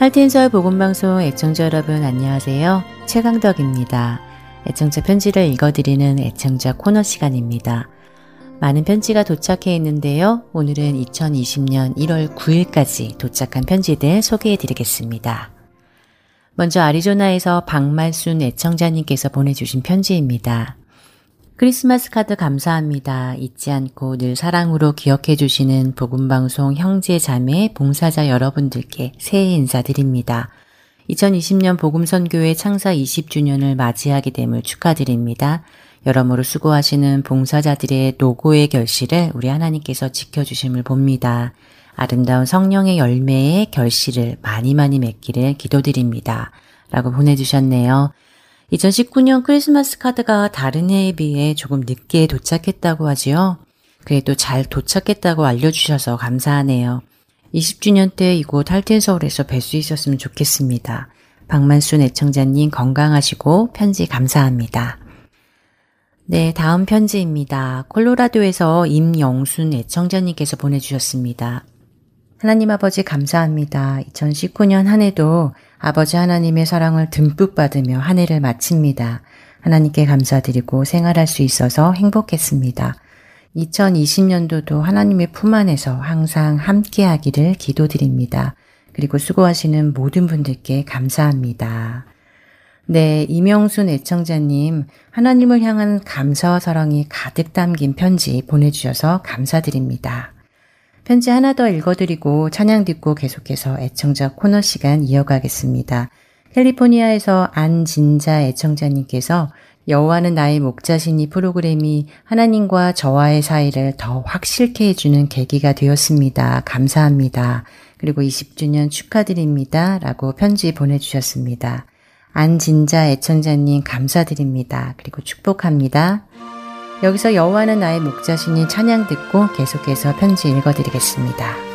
할텐서울 복음방송 애청자 여러분 안녕하세요. 최강덕입니다. 애청자 편지를 읽어드리는 애청자 코너 시간입니다. 많은 편지가 도착해 있는데요. 오늘은 2020년 1월 9일까지 도착한 편지들 소개해 드리겠습니다. 먼저 아리조나에서 박말순 애청자님께서 보내주신 편지입니다. 크리스마스 카드 감사합니다. 잊지 않고 늘 사랑으로 기억해 주시는 복음방송 형제 자매 봉사자 여러분들께 새해 인사드립니다. 2020년 복음선교회 창사 20주년을 맞이하게 됨을 축하드립니다. 여러모로 수고하시는 봉사자들의 노고의 결실을 우리 하나님께서 지켜주심을 봅니다. 아름다운 성령의 열매의 결실을 많이 많이 맺기를 기도드립니다. 라고 보내주셨네요. 2019년 크리스마스 카드가 다른 해에 비해 조금 늦게 도착했다고 하지요. 그래도 잘 도착했다고 알려주셔서 감사하네요. 20주년 때 이곳 할텐서울에서 뵐 수 있었으면 좋겠습니다. 박만순 애청자님 건강하시고 편지 감사합니다. 네, 다음 편지입니다. 콜로라도에서 임영순 애청자님께서 보내주셨습니다. 하나님 아버지 감사합니다. 2019년 한 해도 아버지 하나님의 사랑을 듬뿍 받으며 한 해를 마칩니다. 하나님께 감사드리고 생활할 수 있어서 행복했습니다. 2020년도도 하나님의 품 안에서 항상 함께 하기를 기도드립니다. 그리고 수고하시는 모든 분들께 감사합니다. 네, 이명순 애청자님, 하나님을 향한 감사와 사랑이 가득 담긴 편지 보내주셔서 감사드립니다. 편지 하나 더 읽어드리고 찬양 듣고 계속해서 애청자 코너 시간 이어가겠습니다. 캘리포니아에서 안진자 애청자님께서 여호와는 나의 목자시니 프로그램이 하나님과 저와의 사이를 더 확실케 해주는 계기가 되었습니다. 감사합니다. 그리고 20주년 축하드립니다. 라고 편지 보내주셨습니다. 안진자 애청자님 감사드립니다. 그리고 축복합니다. 여기서 여호와는 나의 목자신이 찬양 듣고 계속해서 편지 읽어드리겠습니다.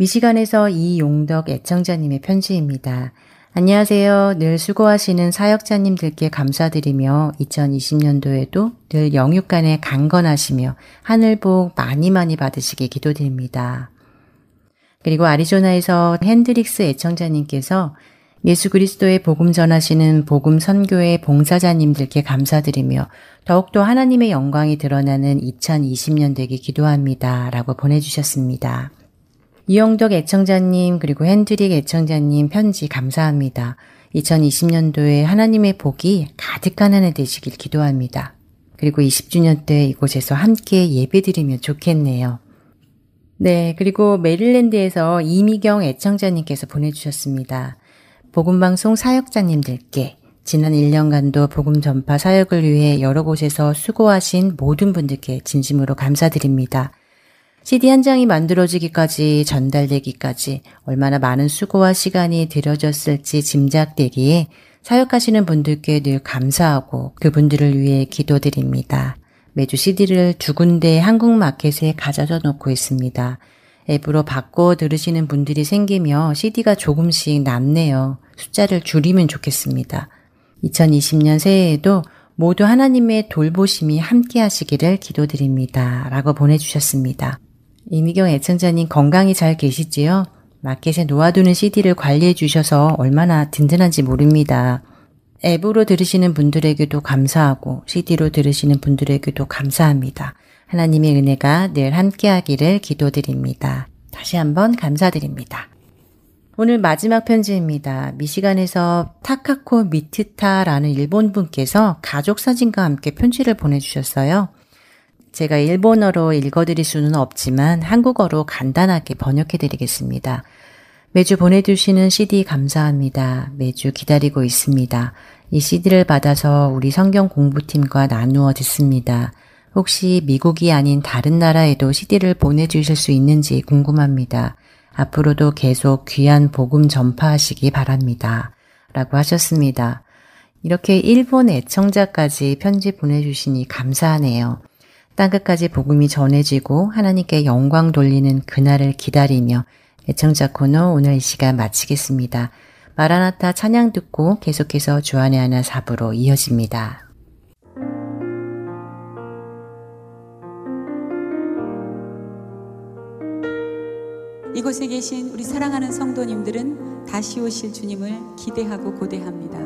미시간에서 이용덕 애청자님의 편지입니다. 안녕하세요. 늘 수고하시는 사역자님들께 감사드리며 2020년도에도 늘 영육간에 강건하시며 하늘복 많이 많이 받으시게 기도드립니다. 그리고 아리조나에서 핸드릭스 애청자님께서 예수 그리스도의 복음 전하시는 복음 선교의 봉사자님들께 감사드리며 더욱더 하나님의 영광이 드러나는 2020년 되기 기도합니다. 라고 보내주셨습니다. 이영덕 애청자님 그리고 핸드릭 애청자님 편지 감사합니다. 2020년도에 하나님의 복이 가득한 한 해 되시길 기도합니다. 그리고 20주년 때 이곳에서 함께 예배드리면 좋겠네요. 네, 그리고 메릴랜드에서 이미경 애청자님께서 보내주셨습니다. 복음방송 사역자님들께 지난 1년간도 복음 전파 사역을 위해 여러 곳에서 수고하신 모든 분들께 진심으로 감사드립니다. CD 한 장이 만들어지기까지 전달되기까지 얼마나 많은 수고와 시간이 들여졌을지 짐작되기에 사역하시는 분들께 늘 감사하고 그분들을 위해 기도드립니다. 매주 CD를 두 군데 한국 마켓에 가져다 놓고 있습니다. 앱으로 바꿔 들으시는 분들이 생기며 CD가 조금씩 남네요. 숫자를 줄이면 좋겠습니다. 2020년 새해에도 모두 하나님의 돌보심이 함께 하시기를 기도드립니다. 라고 보내주셨습니다. 이미경 애청자님 건강히 잘 계시지요? 마켓에 놓아두는 CD를 관리해 주셔서 얼마나 든든한지 모릅니다. 앱으로 들으시는 분들에게도 감사하고 CD로 들으시는 분들에게도 감사합니다. 하나님의 은혜가 늘 함께하기를 기도드립니다. 다시 한번 감사드립니다. 오늘 마지막 편지입니다. 미시간에서 타카코 미트타라는 일본 분께서 가족 사진과 함께 편지를 보내주셨어요. 제가 일본어로 읽어드릴 수는 없지만 한국어로 간단하게 번역해드리겠습니다. 매주 보내주시는 CD 감사합니다. 매주 기다리고 있습니다. 이 CD를 받아서 우리 성경 공부팀과 나누어 듣습니다. 혹시 미국이 아닌 다른 나라에도 CD를 보내주실 수 있는지 궁금합니다. 앞으로도 계속 귀한 복음 전파하시기 바랍니다. 라고 하셨습니다. 이렇게 일본 애청자까지 편지 보내주시니 감사하네요. 땅끝까지 복음이 전해지고 하나님께 영광 돌리는 그날을 기다리며 애청자 코너 오늘 이 시간 마치겠습니다. 마라나타 찬양 듣고 계속해서 주안의 하나 사부로 이어집니다. 이곳에 계신 우리 사랑하는 성도님들은 다시 오실 주님을 기대하고 고대합니다.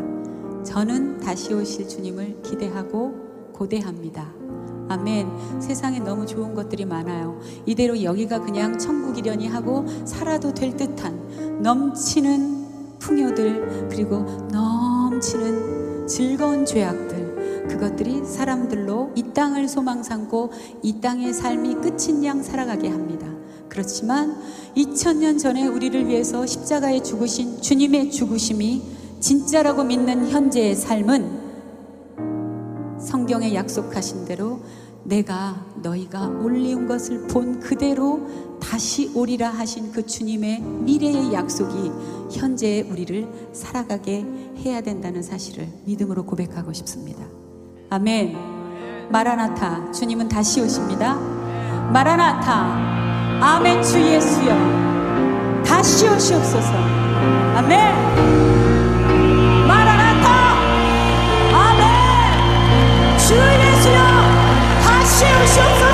저는 다시 오실 주님을 기대하고 고대합니다. 아멘. 세상에 너무 좋은 것들이 많아요. 이대로 여기가 그냥 천국이려니 하고 살아도 될 듯한 넘치는 풍요들 그리고 넘치는 즐거운 죄악들 그것들이 사람들로 이 땅을 소망 삼고 이 땅의 삶이 끝인 양 살아가게 합니다. 그렇지만 2000년 전에 우리를 위해서 십자가에 죽으신 주님의 죽으심이 진짜라고 믿는 현재의 삶은 성경에 약속하신 대로 내가 너희가 올리운 것을 본 그대로 다시 오리라 하신 그 주님의 미래의 약속이 현재의 우리를 살아가게 해야 된다는 사실을 믿음으로 고백하고 싶습니다. 아멘. 마라나타, 주님은 다시 오십니다. 마라나타, 아멘 주 예수여, 다시 오시옵소서. 아멘. 是用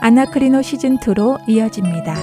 아나크리노 시즌2로 이어집니다.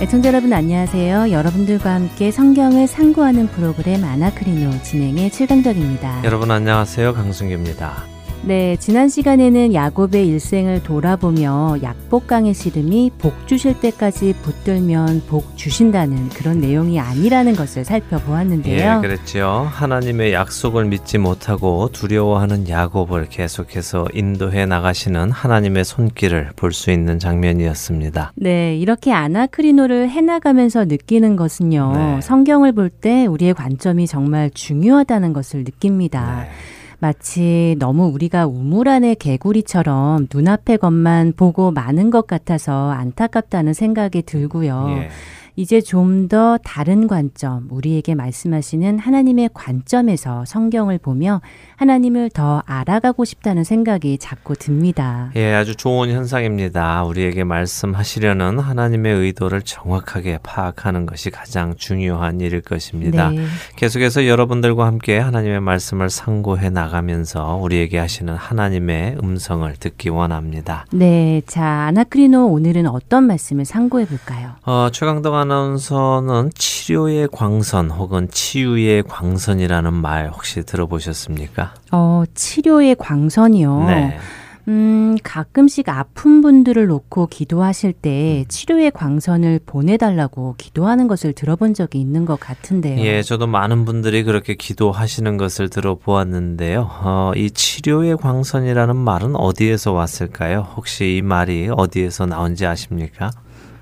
애청자 여러분 안녕하세요. 여러분들과 함께 성경을 상고하는 프로그램 아나크리노 진행의 최강덕입니다. 여러분 안녕하세요. 강승규입니다. 네, 지난 시간에는 야곱의 일생을 돌아보며 약복강의 시름이 복 주실 때까지 붙들면 복 주신다는 그런 내용이 아니라는 것을 살펴보았는데요. 예, 그랬죠. 하나님의 약속을 믿지 못하고 두려워하는 야곱을 계속해서 인도해 나가시는 하나님의 손길을 볼 수 있는 장면이었습니다. 네, 이렇게 아나크리노를 해나가면서 느끼는 것은요. 네. 성경을 볼 때 우리의 관점이 정말 중요하다는 것을 느낍니다. 네. 마치 너무 우리가 우물 안의 개구리처럼 눈앞의 것만 보고 많은 것 같아서 안타깝다는 생각이 들고요. 예. 이제 좀 더 다른 관점, 우리에게 말씀하시는 하나님의 관점에서 성경을 보며 하나님을 더 알아가고 싶다는 생각이 자꾸 듭니다. 예, 아주 좋은 현상입니다. 우리에게 말씀하시려는 하나님의 의도를 정확하게 파악하는 것이 가장 중요한 일일 것입니다. 네. 계속해서 여러분들과 함께 하나님의 말씀을 상고해 나가면서 우리에게 하시는 하나님의 음성을 듣기 원합니다. 네, 자 아나크리노 오늘은 어떤 말씀을 상고해 볼까요? 어, 최강덕 아나운서는 치료의 광선 혹은 치유의 광선이라는 말 혹시 들어보셨습니까? 어, 치료의 광선이요. 네. 음, 가끔씩 아픈 분들을 놓고 기도하실 때 음. 치료의 광선을 보내달라고 기도하는 것을 들어본 적이 있는 것 같은데요. 예, 저도 많은 분들이 그렇게 기도하시는 것을 들어보았는데요. 어, 이 치료의 광선이라는 말은 어디에서 왔을까요? 혹시 이 말이 어디에서 나온지 아십니까?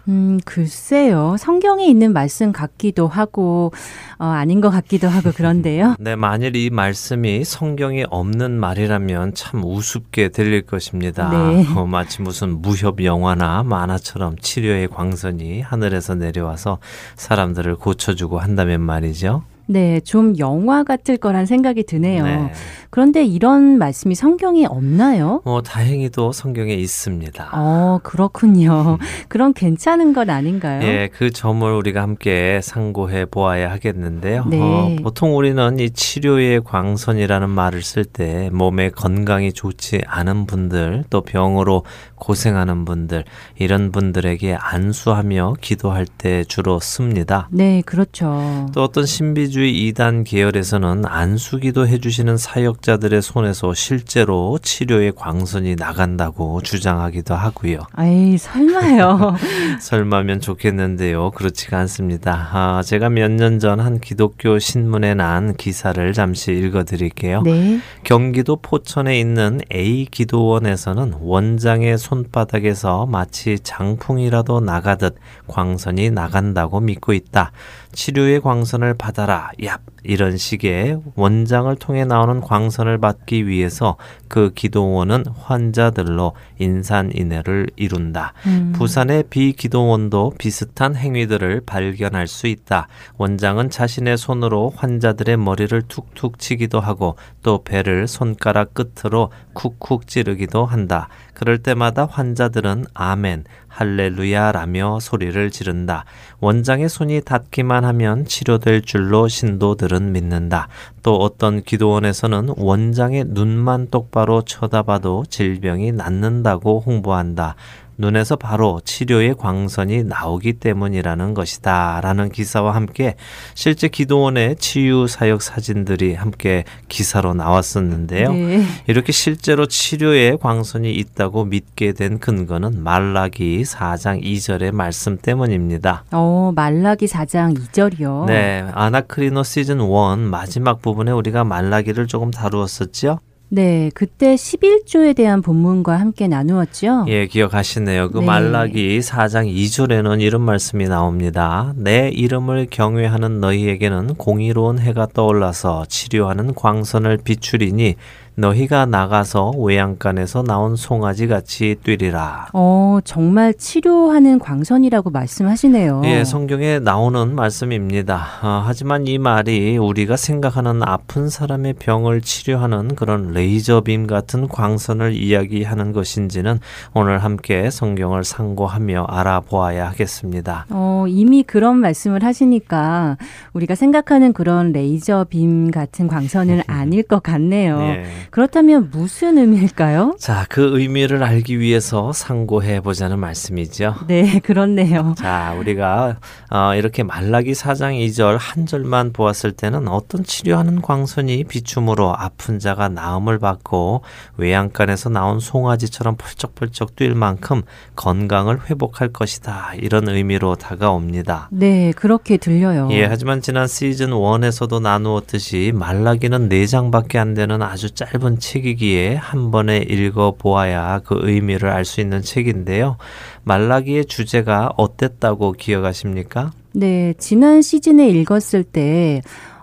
음, 글쎄요. 성경에 있는 말씀 같기도 하고, 어, 아닌 것 같기도 하고 그런데요. 네, 만일 이 말씀이 성경에 없는 말이라면 참 우습게 들릴 것입니다. 네. 어, 마치 무슨 무협 영화나 만화처럼 치료의 광선이 하늘에서 내려와서 사람들을 고쳐주고 한다면 말이죠. 네, 좀 영화 같을 거란 생각이 드네요. 네. 그런데 이런 말씀이 성경에 없나요? 어, 다행히도 성경에 있습니다. 어, 그렇군요. 음. 그럼 괜찮은 것 아닌가요? 예, 그 점을 우리가 함께 상고해 보아야 하겠는데요. 네. 어, 보통 우리는 이 치료의 광선이라는 말을 쓸 때 몸에 건강이 좋지 않은 분들, 또 병으로 고생하는 분들, 이런 분들에게 안수하며 기도할 때 주로 씁니다. 네, 그렇죠. 또 어떤 신비 신비주의 이단 계열에서는 안수기도 해주시는 사역자들의 손에서 실제로 치료의 광선이 나간다고 주장하기도 하고요. 아이 설마요. 설마면 좋겠는데요. 그렇지가 않습니다. 아, 제가 몇 년 전 한 기독교 신문에 난 기사를 잠시 읽어드릴게요. 네. 경기도 포천에 있는 A 기도원에서는 원장의 손 바닥에서 마치 장풍이라도 나가듯 광선이 나간다고 믿고 있다. 치료의 광선을 받아라. 얍. 이런 식의 원장을 통해 나오는 광선을 받기 위해서 그 기도원은 환자들로 인산인해를 이룬다. 음. 부산의 비기도원도 비슷한 행위들을 발견할 수 있다. 원장은 자신의 손으로 환자들의 머리를 툭툭 치기도 하고 또 배를 손가락 끝으로 쿡쿡 찌르기도 한다. 그럴 때마다 환자들은 아멘, 할렐루야라며 소리를 지른다. 원장의 손이 닿기만 하면 치료될 줄로 신도들은 믿는다. 또 어떤 기도원에서는 원장의 눈만 똑바로 쳐다봐도 질병이 낫는다고 홍보한다. 눈에서 바로 치료의 광선이 나오기 때문이라는 것이다. 라는 기사와 함께 실제 기도원의 치유 사역 사진들이 함께 기사로 나왔었는데요. 네. 이렇게 실제로 치료의 광선이 있다고 믿게 된 근거는 말라기 4장 2절의 말씀 때문입니다. 어, 말라기 4장 2절이요? 네. 아나크리노 시즌 1 마지막 부분에 우리가 말라기를 조금 다루었었죠? 네, 그때 11조에 대한 본문과 함께 나누었죠. 예, 기억하시네요. 그 네. 말라기 4장 2절에는 이런 말씀이 나옵니다. 내 이름을 경외하는 너희에게는 공의로운 해가 떠올라서 치료하는 광선을 비추리니 너희가 나가서 외양간에서 나온 송아지 같이 뛰리라. 어, 정말 치료하는 광선이라고 말씀하시네요. 예, 성경에 나오는 말씀입니다. 어, 하지만 이 말이 우리가 생각하는 아픈 사람의 병을 치료하는 그런 레이저 빔 같은 광선을 이야기하는 것인지는 오늘 함께 성경을 상고하며 알아보아야 하겠습니다. 어, 이미 그런 말씀을 하시니까 우리가 생각하는 그런 레이저 빔 같은 광선은 아닐 것 같네요. 네. 그렇다면 무슨 의미일까요? 자, 그 의미를 알기 위해서 상고해 보자는 말씀이죠. 네, 그렇네요. 자, 우리가 어, 이렇게 말라기 4장 2절 한 절만 보았을 때는 어떤 치료하는 광선이 비춤으로 아픈 자가 나음을 받고 외양간에서 나온 송아지처럼 펄쩍펄쩍 뛸 만큼 건강을 회복할 것이다. 이런 의미로 다가옵니다. 네, 그렇게 들려요. 예, 하지만 지난 시즌 1에서도 나누었듯이 말라기는 4장밖에 안 되는 아주 짧은 짧은 책이기에 한 번에 읽어 보아야 그 의미를 알 수 있는 책인데요. 말라기의 주제가 어땠다고 기억하십니까? 네, 지난 시즌에 읽었을 때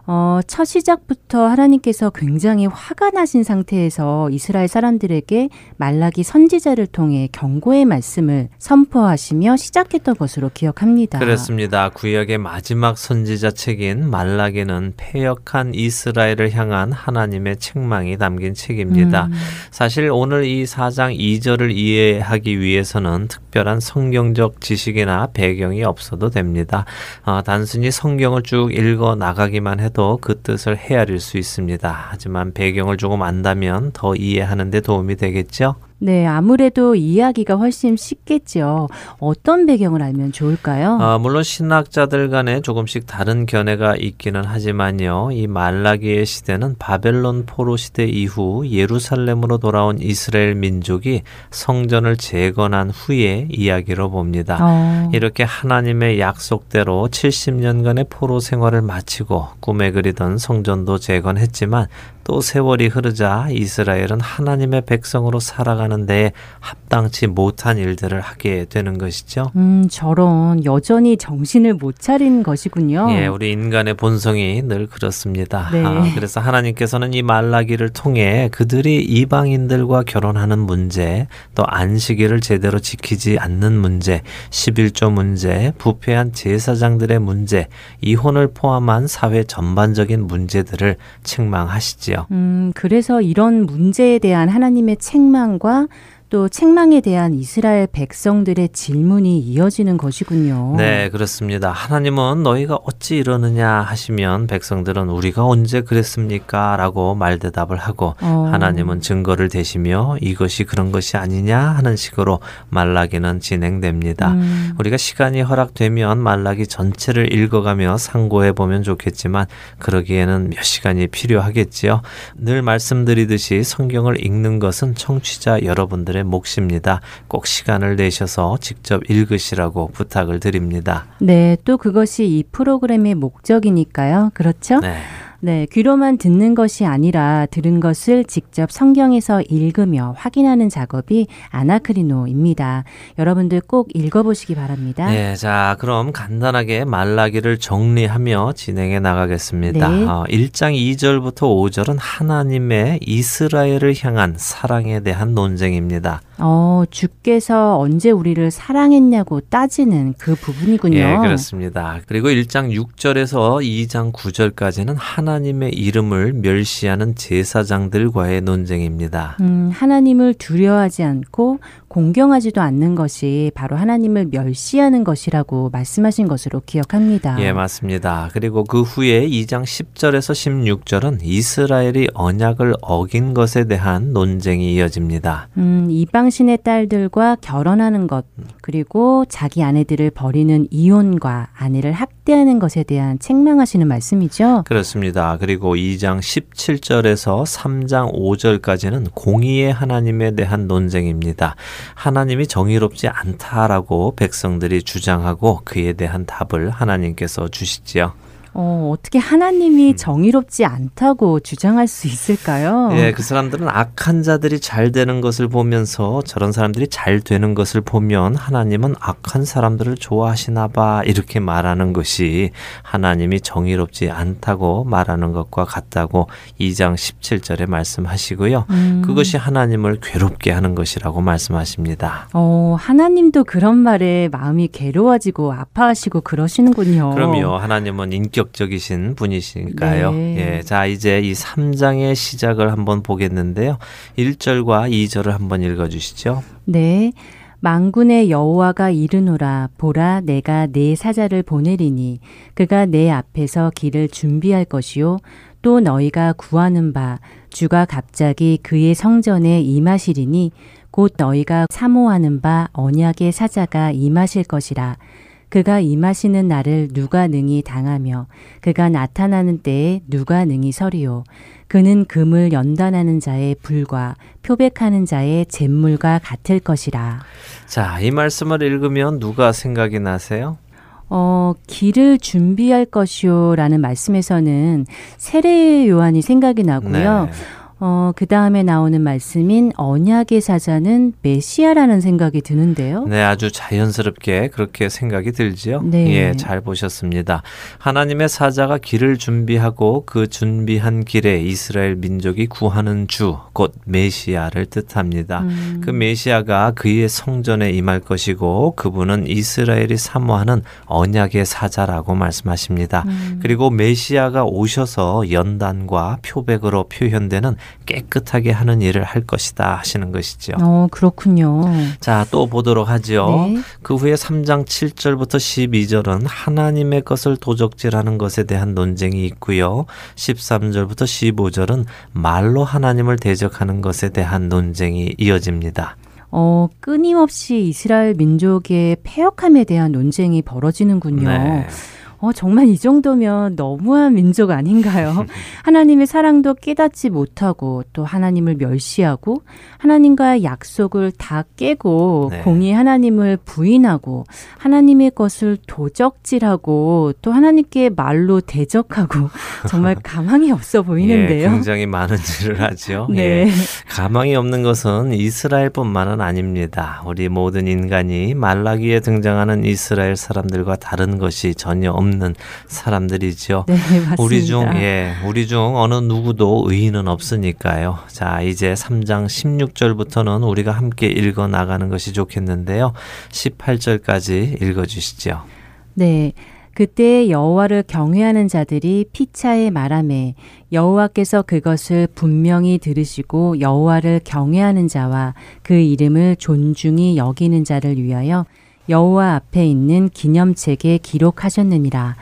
어, 첫 시작부터 하나님께서 굉장히 화가 나신 상태에서 이스라엘 사람들에게 말라기 선지자를 통해 경고의 말씀을 선포하시며 시작했던 것으로 기억합니다. 그렇습니다. 구약의 마지막 선지자 책인 말라기는 패역한 이스라엘을 향한 하나님의 책망이 담긴 책입니다. 음. 사실 오늘 이 4장 2절을 이해하기 위해서는 특별한 성경적 지식이나 배경이 없어도 됩니다. 어, 단순히 성경을 쭉 읽어 나가기만 해도 해도 그 뜻을 헤아릴 수 있습니다. 하지만 배경을 조금 안다면 더 이해하는 데 도움이 되겠죠? 네, 아무래도 이야기가 훨씬 쉽겠죠. 어떤 배경을 알면 좋을까요? 아, 물론 신학자들 간에 조금씩 다른 견해가 있기는 하지만요. 이 말라기의 시대는 바벨론 포로 시대 이후 예루살렘으로 돌아온 이스라엘 민족이 성전을 재건한 후의 이야기로 봅니다. 어. 이렇게 하나님의 약속대로 70년간의 포로 생활을 마치고 꿈에 그리던 성전도 재건했지만 또 세월이 흐르자 이스라엘은 하나님의 백성으로 살아가는 데 합당치 못한 일들을 하게 되는 것이죠. 음, 저런 여전히 정신을 못 차린 것이군요. 예, 우리 인간의 본성이 늘 그렇습니다. 네. 아, 그래서 하나님께서는 이 말라기를 통해 그들이 이방인들과 결혼하는 문제, 또 안식일을 제대로 지키지 않는 문제, 11조 문제, 부패한 제사장들의 문제, 이혼을 포함한 사회 전반적인 문제들을 책망하시지 음, 그래서 이런 문제에 대한 하나님의 책망과 또 책망에 대한 이스라엘 백성들의 질문이 이어지는 것이군요. 네, 그렇습니다. 하나님은 너희가 어찌 이러느냐 하시면 백성들은 우리가 언제 그랬습니까? 라고 말대답을 하고 어. 하나님은 증거를 대시며 이것이 그런 것이 아니냐 하는 식으로 말라기는 진행됩니다. 음. 우리가 시간이 허락되면 말라기 전체를 읽어가며 상고해 보면 좋겠지만 그러기에는 몇 시간이 필요하겠지요. 늘 말씀드리듯이 성경을 읽는 것은 청취자 여러분들의 여러분의 몫입니다. 꼭 시간을 내셔서 직접 읽으시라고 부탁을 드립니다. 네, 또 그것이 이 프로그램의 목적이니까요. 그렇죠? 네. 네, 귀로만 듣는 것이 아니라 들은 것을 직접 성경에서 읽으며 확인하는 작업이 아나크리노입니다. 여러분들 꼭 읽어보시기 바랍니다. 네, 자, 그럼 간단하게 말라기를 정리하며 진행해 나가겠습니다. 네. 어, 1장 2절부터 5절은 하나님의 이스라엘을 향한 사랑에 대한 논쟁입니다. 어, 주께서 언제 우리를 사랑했냐고 따지는 그 부분이군요. 예, 그렇습니다. 그리고 1장 6절에서 2장 9절까지는 하나님의 이름을 멸시하는 제사장들과의 논쟁입니다. 음, 하나님을 두려워하지 않고 공경하지도 않는 것이 바로 하나님을 멸시하는 것이라고 말씀하신 것으로 기억합니다. 예, 맞습니다. 그리고 그 후에 2장 10절에서 16절은 이스라엘이 언약을 어긴 것에 대한 논쟁이 이어집니다. 음, 이방 신의 딸들과 결혼하는 것, 그리고 자기 아내들을 버리는 이혼과 아내를 학대하는 것에 대한 책망하시는 말씀이죠. 그렇습니다. 그리고 2장 17절에서 3장 5절까지는 공의의 하나님에 대한 논쟁입니다. 하나님이 정의롭지 않다라고 백성들이 주장하고 그에 대한 답을 하나님께서 주시지요. 어, 어떻게 하나님이 음. 정의롭지 않다고 주장할 수 있을까요? 예, 그 사람들은 악한 자들이 잘 되는 것을 보면서 저런 사람들이 잘 되는 것을 보면 하나님은 악한 사람들을 좋아하시나 봐 이렇게 말하는 것이 하나님이 정의롭지 않다고 말하는 것과 같다고 2장 17절에 말씀하시고요. 음. 그것이 하나님을 괴롭게 하는 것이라고 말씀하십니다. 어, 하나님도 그런 말에 마음이 괴로워지고 아파하시고 그러시는군요. 그럼요. 하나님은 인격 적이신 분이시니까요. 네. 예. 자, 이제 이 3장의 시작을 한번 보겠는데요. 1절과 2절을 한번 읽어 주시죠. 네. 망군의 여호와가 이르노라 보라 내가 내 사자를 보내리니 그가 내 앞에서 길을 준비할 것이요 또 너희가 구하는 바 주가 갑자기 그의 성전에 임하시리니 곧 너희가 사모하는 바 언약의 사자가 임하실 것이라 그가 임하시는 날을 누가 능히 당하며 그가 나타나는 때에 누가 능히 서리요 그는 금을 연단하는 자의 불과 표백하는 자의 잿물과 같을 것이라. 자, 이 말씀을 읽으면 누가 생각이 나세요? 어, 길을 준비할 것이요 라는 말씀에서는 세례 요한이 생각이 나고요. 네. 어, 그 다음에 나오는 말씀인 언약의 사자는 메시아라는 생각이 드는데요. 네, 아주 자연스럽게 그렇게 생각이 들지요. 네. 예, 잘 보셨습니다. 하나님의 사자가 길을 준비하고 그 준비한 길에 이스라엘 민족이 구하는 주, 곧 메시아를 뜻합니다. 음. 그 메시아가 그의 성전에 임할 것이고 그분은 이스라엘이 사모하는 언약의 사자라고 말씀하십니다. 음. 그리고 메시아가 오셔서 연단과 표백으로 표현되는 깨끗하게 하는 일을 할 것이다 하시는 것이죠. 어, 그렇군요. 자, 또 보도록 하죠. 네. 그 후에 3장 7절부터 12절은 하나님의 것을 도적질하는 것에 대한 논쟁이 있고요. 13절부터 15절은 말로 하나님을 대적하는 것에 대한 논쟁이 이어집니다. 어, 끊임없이 이스라엘 민족의 폐역함에 대한 논쟁이 벌어지는군요. 네. 어, 정말 이 정도면 너무한 민족 아닌가요? 하나님의 사랑도 깨닫지 못하고 또 하나님을 멸시하고 하나님과의 약속을 다 깨고 네. 공의 하나님을 부인하고 하나님의 것을 도적질하고 또 하나님께 말로 대적하고 정말 가망이 없어 보이는데요. 예, 굉장히 많은 일을 하죠. 네. 예, 가망이 없는 것은 이스라엘뿐만은 아닙니다. 우리 모든 인간이 말라기에 등장하는 이스라엘 사람들과 다른 것이 전혀 없는 없는 사람들이죠. 네, 맞습니다. 우리 중 예, 우리 중 어느 누구도 의인은 없으니까요. 자, 이제 3장 16절부터는 우리가 함께 읽어 나가는 것이 좋겠는데요. 18절까지 읽어 주시죠. 네. 그때 여호와를 경외하는 자들이 피차에 말하매 여호와께서 그것을 분명히 들으시고 여호와를 경외하는 자와 그 이름을 존중히 여기는 자를 위하여 여호와 앞에 있는 기념책에 기록하셨느니라.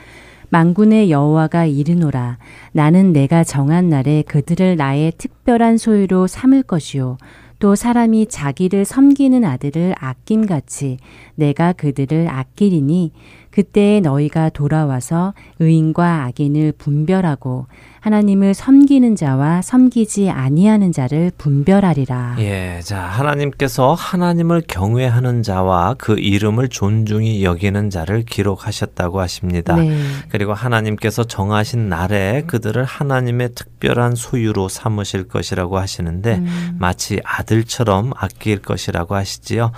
망군의 여호와가 이르노라. 나는 내가 정한 날에 그들을 나의 특별한 소유로 삼을 것이요. 또 사람이 자기를 섬기는 아들을 아낌같이 내가 그들을 아끼리니 그때에 너희가 돌아와서 의인과 악인을 분별하고 하나님을 섬기는 자와 섬기지 아니하는 자를 분별하리라. 예, 자 하나님께서 하나님을 경외하는 자와 그 이름을 존중히 여기는 자를 기록하셨다고 하십니다. 네. 그리고 하나님께서 정하신 날에 그들을 하나님의 특별한 소유로 삼으실 것이라고 하시는데 음. 마치 아들처럼 아낄 것이라고 하시지요.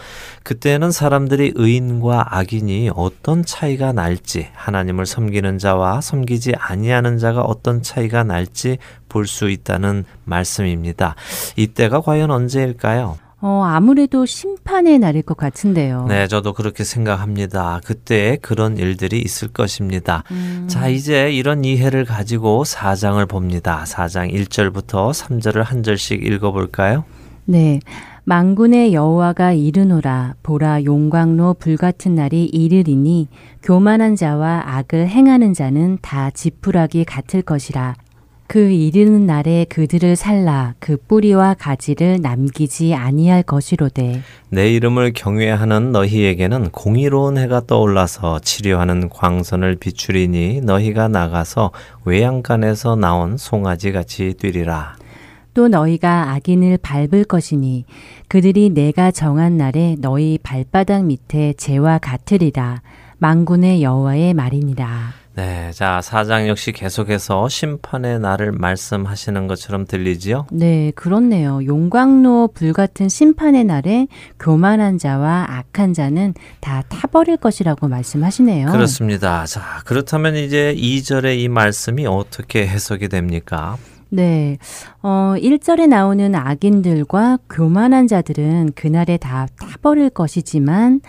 그때는 사람들이 의인과 악인이 어떤 차이가 날지 하나님을 섬기는 자와 섬기지 아니하는 자가 어떤 차이가 차이가 날지 볼 수 있다는 말씀입니다. 이때가 과연 언제일까요? 어, 아무래도 심판의 날일 것 같은데요. 네, 저도 그렇게 생각합니다. 그때 그런 일들이 있을 것입니다. 음. 자, 이제 이런 이해를 가지고 4장을 봅니다. 4장 1절부터 3절을 한 절씩 읽어볼까요? 네. 망군의 여호와가 이르노라 보라 용광로 불같은 날이 이르리니 교만한 자와 악을 행하는 자는 다 지푸라기 같을 것이라. 그 이르는 날에 그들을 살라 그 뿌리와 가지를 남기지 아니할 것이로되. 내 이름을 경외하는 너희에게는 공의로운 해가 떠올라서 치료하는 광선을 비추리니 너희가 나가서 외양간에서 나온 송아지 같이 뛰리라 또 너희가 악인을 밟을 것이니 그들이 내가 정한 날에 너희 발바닥 밑에 재와 같으리라 망군의 여호와의 말이니라. 네, 자, 사장 역시 계속해서 심판의 날을 말씀하시는 것처럼 들리지요? 네, 그렇네요. 용광로 불 같은 심판의 날에 교만한 자와 악한 자는 다 타버릴 것이라고 말씀하시네요. 그렇습니다. 자, 그렇다면 이제 2절의 이 말씀이 어떻게 해석이 됩니까? 네. 어, 1절에 나오는 악인들과 교만한 자들은 그날에 다 타버릴 것이지만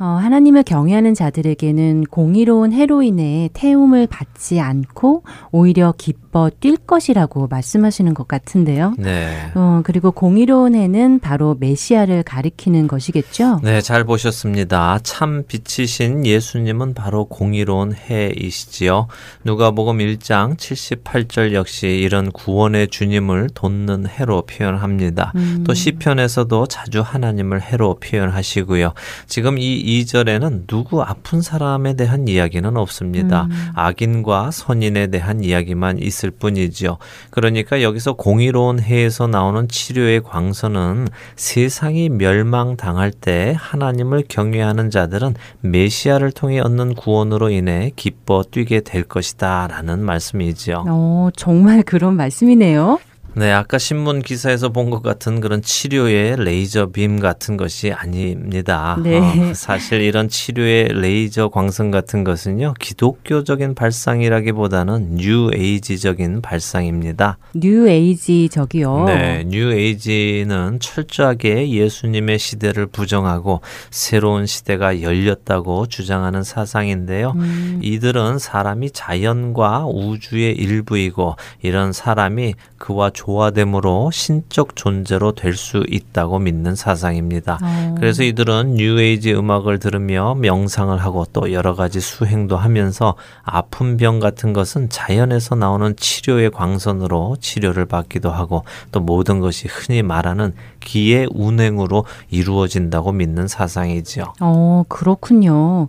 어, 하나님을 경외하는 자들에게는 공의로운 해로 인해 태움을 받지 않고 오히려 기뻐 뛸 것이라고 말씀하시는 것 같은데요. 네. 어, 그리고 공의로운 해는 바로 메시아를 가리키는 것이겠죠. 네, 잘 보셨습니다. 참 빛이신 예수님은 바로 공의로운 해이시지요. 누가복음 1장 78절 역시 이런 구원의 주님을 돋는 해로 표현합니다. 음. 또 시편에서도 자주 하나님을 해로 표현하시고요. 지금 이 2절에는 누구 아픈 사람에 대한 이야기는 없습니다. 음. 악인과 선인에 대한 이야기만 있을 뿐이지요. 그러니까 여기서 공의로운 해에서 나오는 치료의 광선은 세상이 멸망당할 때 하나님을 경외하는 자들은 메시아를 통해 얻는 구원으로 인해 기뻐 뛰게 될 것이다 라는 말씀이지요. 어, 정말 그런 말씀이네요. 네, 아까 신문 기사에서 본 것 같은 그런 치료의 레이저 빔 같은 것이 아닙니다. 네. 어, 사실 이런 치료의 레이저 광선 같은 것은요, 기독교적인 발상이라기보다는 뉴 에이지적인 발상입니다. 뉴 에이지적이요? 네, 뉴 에이지는 철저하게 예수님의 시대를 부정하고 새로운 시대가 열렸다고 주장하는 사상인데요. 음. 이들은 사람이 자연과 우주의 일부이고 이런 사람이 그와 조 화됨으로 신적 존재로 될 수 있다고 믿는 사상입니다. 어. 그래서 이들은 뉴에이지 음악을 들으며 명상을 하고 또 여러 가지 수행도 하면서 아픈 병 같은 것은 자연에서 나오는 치료의 광선으로 치료를 받기도 하고 또 모든 것이 흔히 말하는 기의 운행으로 이루어진다고 믿는 사상이지요. 어, 그렇군요.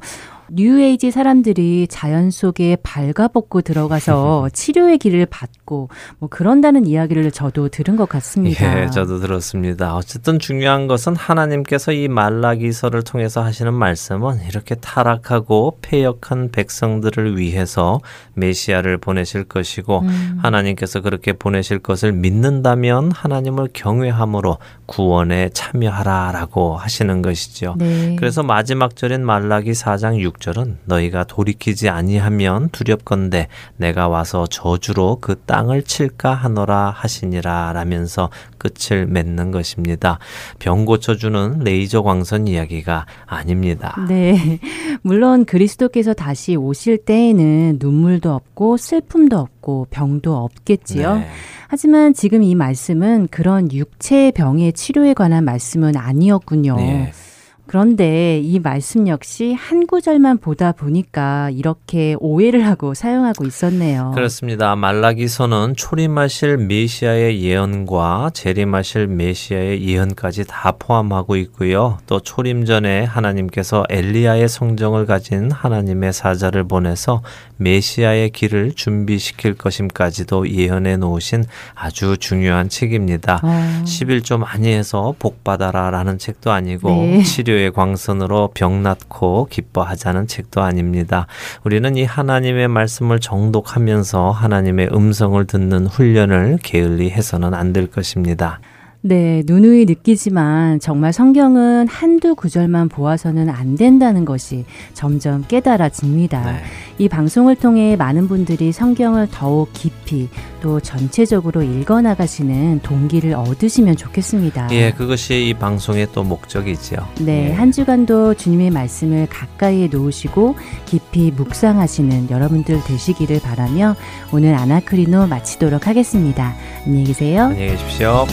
뉴에이지 사람들이 자연 속에 발가벗고 들어가서 치료의 길을 받고 뭐 그런다는 이야기를 저도 들은 것 같습니다. 예, 저도 들었습니다. 어쨌든 중요한 것은 하나님께서 이 말라기서를 통해서 하시는 말씀은 이렇게 타락하고 폐역한 백성들을 위해서 메시아를 보내실 것이고 음. 하나님께서 그렇게 보내실 것을 믿는다면 하나님을 경외함으로 구원에 참여하라라고 하시는 것이죠. 네. 그래서 마지막 절인 말라기 4장 6 6절은 너희가 돌이키지 아니하면 두렵건대 내가 와서 저주로 그 땅을 칠까 하노라 하시니라 라면서 끝을 맺는 것입니다. 병 고쳐주는 레이저 광선 이야기가 아닙니다. 네. 물론 그리스도께서 다시 오실 때에는 눈물도 없고 슬픔도 없고 병도 없겠지요. 네. 하지만 지금 이 말씀은 그런 육체의 병의 치료에 관한 말씀은 아니었군요. 네. 그런데 이 말씀 역시 한 구절만 보다 보니까 이렇게 오해를 하고 사용하고 있었네요. 그렇습니다. 말라기서는 초림하실 메시아의 예언과 재림하실 메시아의 예언까지 다 포함하고 있고요. 또 초림 전에 하나님께서 엘리야의 성정을 가진 하나님의 사자를 보내서 메시아의 길을 준비시킬 것임까지도 예언해 놓으신 아주 중요한 책입니다. 어. 11조 많이 해서 복 받아라라는 책도 아니고 네. 치료의 광선으로 병 낫고 기뻐하자는 책도 아닙니다. 우리는 이 하나님의 말씀을 정독하면서 하나님의 음성을 듣는 훈련을 게을리 해서는 안 될 것입니다. 네, 누누이 느끼지만 정말 성경은 한두 구절만 보아서는 안 된다는 것이 점점 깨달아집니다. 네. 이 방송을 통해 많은 분들이 성경을 더욱 깊이 또 전체적으로 읽어나가시는 동기를 얻으시면 좋겠습니다. 예, 그것이 이 방송의 또 목적이지요. 네, 예. 한 주간도 주님의 말씀을 가까이에 놓으시고 깊이 묵상하시는 여러분들 되시기를 바라며 오늘 아나크리노 마치도록 하겠습니다. 안녕히 계세요. 안녕히 계십시오.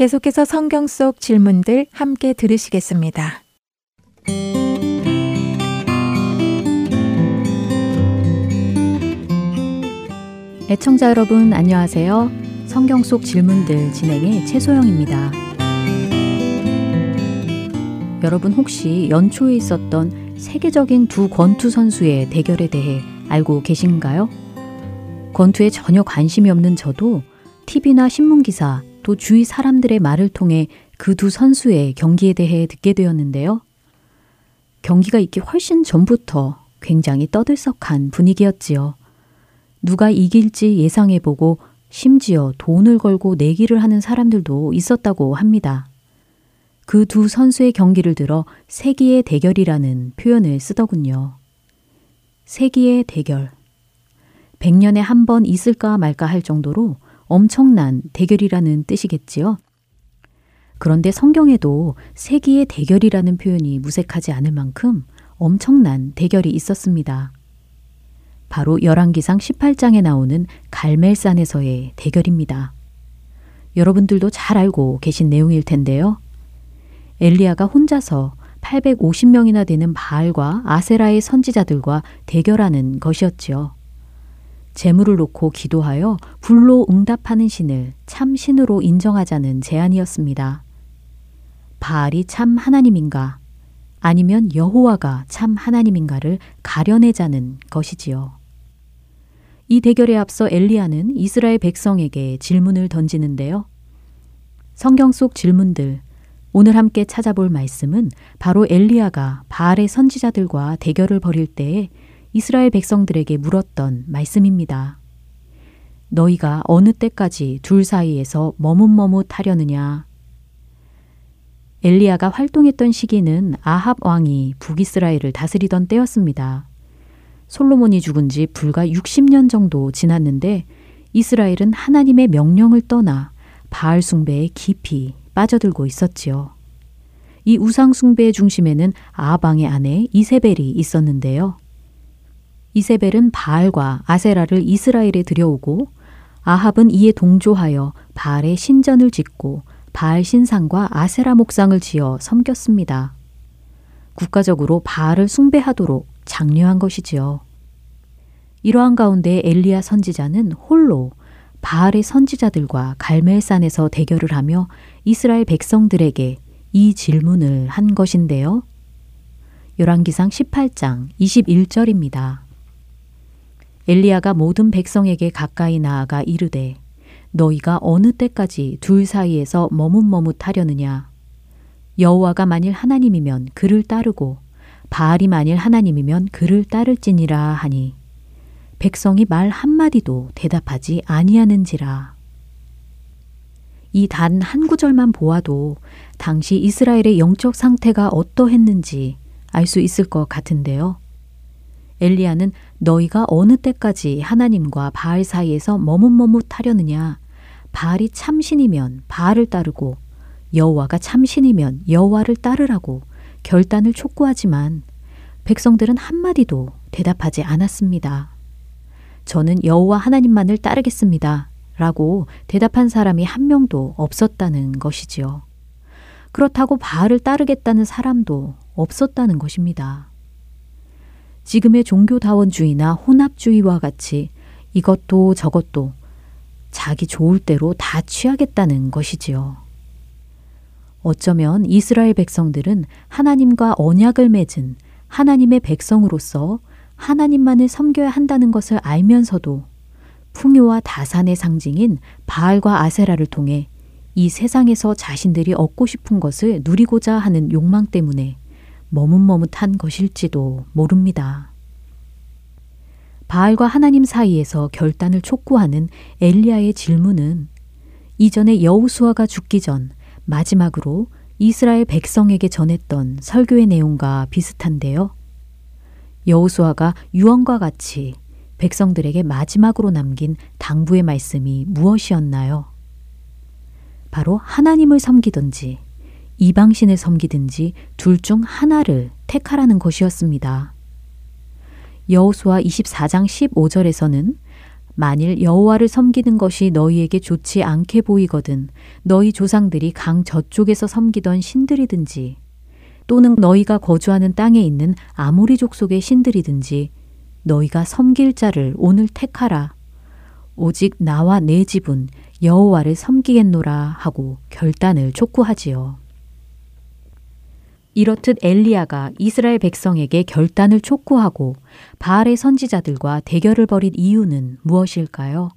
계속해서 성경 속 질문들 함께 들으시겠습니다. 애청자 여러분 안녕하세요. 성경 속 질문들 진행의 최소영입니다. 여러분 혹시 연초에 있었던 세계적인 두 권투 선수의 대결에 대해 알고 계신가요? 권투에 전혀 관심이 없는 저도 TV나 신문 기사, 또 주위 사람들의 말을 통해 그 두 선수의 경기에 대해 듣게 되었는데요. 경기가 있기 훨씬 전부터 굉장히 떠들썩한 분위기였지요. 누가 이길지 예상해보고 심지어 돈을 걸고 내기를 하는 사람들도 있었다고 합니다. 그 두 선수의 경기를 들어 세기의 대결이라는 표현을 쓰더군요. 세기의 대결. 100년에 한 번 있을까 말까 할 정도로 엄청난 대결이라는 뜻이겠지요. 그런데 성경에도 세기의 대결이라는 표현이 무색하지 않을 만큼 엄청난 대결이 있었습니다. 바로 열왕기상 18장에 나오는 갈멜산에서의 대결입니다. 여러분들도 잘 알고 계신 내용일 텐데요. 엘리야가 혼자서 850명이나 되는 바알과 아세라의 선지자들과 대결하는 것이었지요. 재물을 놓고 기도하여 불로 응답하는 신을 참 신으로 인정하자는 제안이었습니다. 바알이 참 하나님인가 아니면 여호와가 참 하나님인가를 가려내자는 것이지요. 이 대결에 앞서 엘리야는 이스라엘 백성에게 질문을 던지는데요. 성경 속 질문들 오늘 함께 찾아볼 말씀은 바로 엘리야가 바알의 선지자들과 대결을 벌일 때에 이스라엘 백성들에게 물었던 말씀입니다. 너희가 어느 때까지 둘 사이에서 머뭇머뭇하려느냐? 엘리야가 활동했던 시기는 아합 왕이 북이스라엘을 다스리던 때였습니다. 솔로몬이 죽은 지 불과 60년 정도 지났는데 이스라엘은 하나님의 명령을 떠나 바알 숭배에 깊이 빠져들고 있었지요. 이 우상 숭배의 중심에는 아방의 아내 이세벨이 있었는데요. 이세벨은 바알과 아세라를 이스라엘에 들여오고 아합은 이에 동조하여 바알의 신전을 짓고 바알 신상과 아세라 목상을 지어 섬겼습니다. 국가적으로 바알을 숭배하도록 장려한 것이지요. 이러한 가운데 엘리야 선지자는 홀로 바알의 선지자들과 갈멜산에서 대결을 하며 이스라엘 백성들에게 이 질문을 한 것인데요. 열왕기상 18장 21절입니다. 엘리야가 모든 백성에게 가까이 나아가 이르되 너희가 어느 때까지 둘 사이에서 머뭇머뭇하려느냐 여호와가 만일 하나님이면 그를 따르고 바알이 만일 하나님이면 그를 따를지니라 하니 백성이 말 한마디도 대답하지 아니하는지라 이 단 한 구절만 보아도 당시 이스라엘의 영적 상태가 어떠했는지 알 수 있을 것 같은데요. 엘리야는 너희가 어느 때까지 하나님과 바알 사이에서 머뭇머뭇하려느냐 바알이 참신이면 바알을 따르고 여호와가 참신이면 여호와를 따르라고 결단을 촉구하지만 백성들은 한마디도 대답하지 않았습니다. 저는 여호와 하나님만을 따르겠습니다. 라고 대답한 사람이 한 명도 없었다는 것이지요. 그렇다고 바알을 따르겠다는 사람도 없었다는 것입니다. 지금의 종교다원주의나 혼합주의와 같이 이것도 저것도 자기 좋을 대로 다 취하겠다는 것이지요. 어쩌면 이스라엘 백성들은 하나님과 언약을 맺은 하나님의 백성으로서 하나님만을 섬겨야 한다는 것을 알면서도 풍요와 다산의 상징인 바알과 아세라를 통해 이 세상에서 자신들이 얻고 싶은 것을 누리고자 하는 욕망 때문에 머뭇머뭇한 것일지도 모릅니다. 바알과 하나님 사이에서 결단을 촉구하는 엘리야의 질문은 이전에 여우수아가 죽기 전 마지막으로 이스라엘 백성에게 전했던 설교의 내용과 비슷한데요. 여우수아가 유언과 같이 백성들에게 마지막으로 남긴 당부의 말씀이 무엇이었나요? 바로 하나님을 섬기든지 이방신을 섬기든지 둘 중 하나를 택하라는 것이었습니다. 여호수아 24장 15절에서는 만일 여호와를 섬기는 것이 너희에게 좋지 않게 보이거든 너희 조상들이 강 저쪽에서 섬기던 신들이든지 또는 너희가 거주하는 땅에 있는 아모리 족속의 신들이든지 너희가 섬길 자를 오늘 택하라. 오직 나와 내 집은 여호와를 섬기겠노라 하고 결단을 촉구하지요. 이렇듯 엘리야가 이스라엘 백성에게 결단을 촉구하고 바알의 선지자들과 대결을 벌인 이유는 무엇일까요?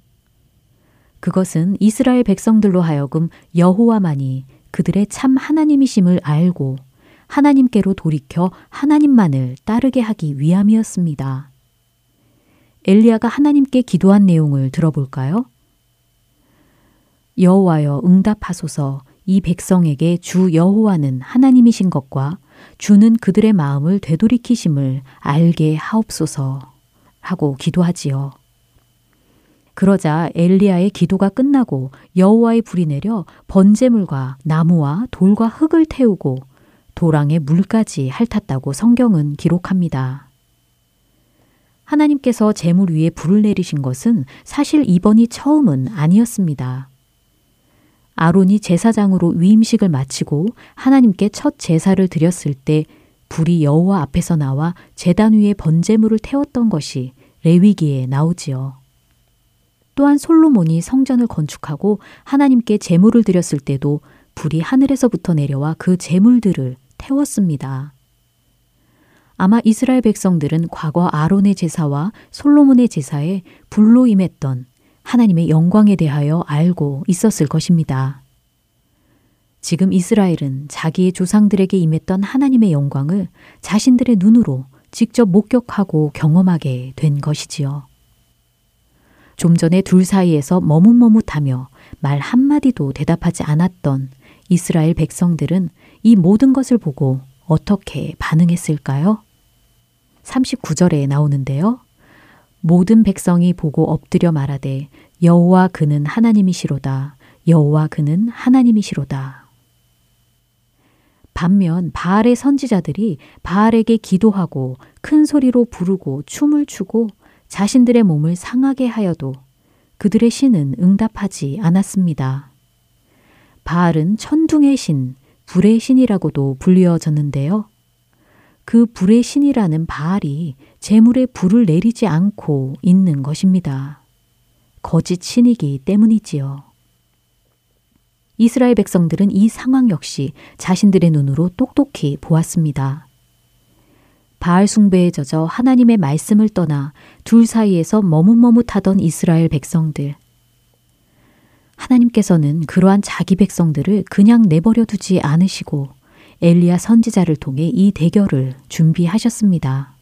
그것은 이스라엘 백성들로 하여금 여호와만이 그들의 참 하나님이심을 알고 하나님께로 돌이켜 하나님만을 따르게 하기 위함이었습니다. 엘리야가 하나님께 기도한 내용을 들어볼까요? 여호와여 응답하소서 이 백성에게 주 여호와는 하나님이신 것과 주는 그들의 마음을 되돌이키심을 알게 하옵소서 하고 기도하지요. 그러자 엘리야의 기도가 끝나고 여호와의 불이 내려 번제물과 나무와 돌과 흙을 태우고 도랑에 물까지 핥았다고 성경은 기록합니다. 하나님께서 재물 위에 불을 내리신 것은 사실 이번이 처음은 아니었습니다. 아론이 제사장으로 위임식을 마치고 하나님께 첫 제사를 드렸을 때 불이 여호와 앞에서 나와 제단 위에 번제물을 태웠던 것이 레위기에 나오지요. 또한 솔로몬이 성전을 건축하고 하나님께 제물을 드렸을 때도 불이 하늘에서부터 내려와 그 제물들을 태웠습니다. 아마 이스라엘 백성들은 과거 아론의 제사와 솔로몬의 제사에 불로 임했던 하나님의 영광에 대하여 알고 있었을 것입니다. 지금 이스라엘은 자기의 조상들에게 임했던 하나님의 영광을 자신들의 눈으로 직접 목격하고 경험하게 된 것이지요. 좀 전에 둘 사이에서 머뭇머뭇하며 말 한마디도 대답하지 않았던 이스라엘 백성들은 이 모든 것을 보고 어떻게 반응했을까요? 39절에 나오는데요. 모든 백성이 보고 엎드려 말하되 여호와 그는 하나님이시로다. 여호와 그는 하나님이시로다. 반면 바알의 선지자들이 바알에게 기도하고 큰 소리로 부르고 춤을 추고 자신들의 몸을 상하게 하여도 그들의 신은 응답하지 않았습니다. 바알은 천둥의 신, 불의 신이라고도 불리어졌는데요. 그 불의 신이라는 바알이 재물에 불을 내리지 않고 있는 것입니다. 거짓 신이기 때문이지요. 이스라엘 백성들은 이 상황 역시 자신들의 눈으로 똑똑히 보았습니다. 바알 숭배에 젖어 하나님의 말씀을 떠나 둘 사이에서 머뭇머뭇하던 이스라엘 백성들. 하나님께서는 그러한 자기 백성들을 그냥 내버려 두지 않으시고 엘리야 선지자를 통해 이 대결을 준비하셨습니다.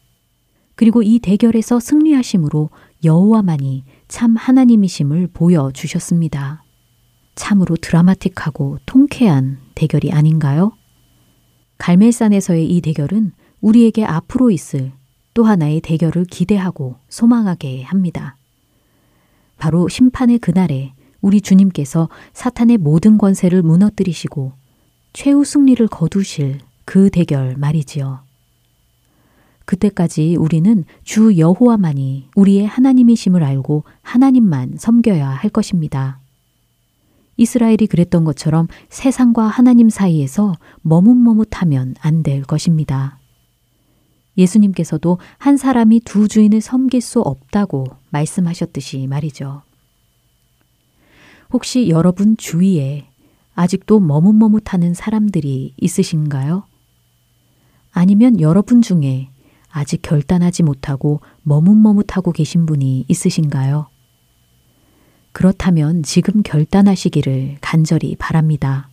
그리고 이 대결에서 승리하심으로 여호와만이 참 하나님이심을 보여 주셨습니다. 참으로 드라마틱하고 통쾌한 대결이 아닌가요? 갈멜산에서의 이 대결은 우리에게 앞으로 있을 또 하나의 대결을 기대하고 소망하게 합니다. 바로 심판의 그날에 우리 주님께서 사탄의 모든 권세를 무너뜨리시고 최후 승리를 거두실 그 대결 말이지요. 그때까지 우리는 주 여호와만이 우리의 하나님이심을 알고 하나님만 섬겨야 할 것입니다. 이스라엘이 그랬던 것처럼 세상과 하나님 사이에서 머뭇머뭇하면 안 될 것입니다. 예수님께서도 한 사람이 두 주인을 섬길 수 없다고 말씀하셨듯이 말이죠. 혹시 여러분 주위에 아직도 머뭇머뭇하는 사람들이 있으신가요? 아니면 여러분 중에 아직 결단하지 못하고 머뭇머뭇하고 계신 분이 있으신가요? 그렇다면 지금 결단하시기를 간절히 바랍니다.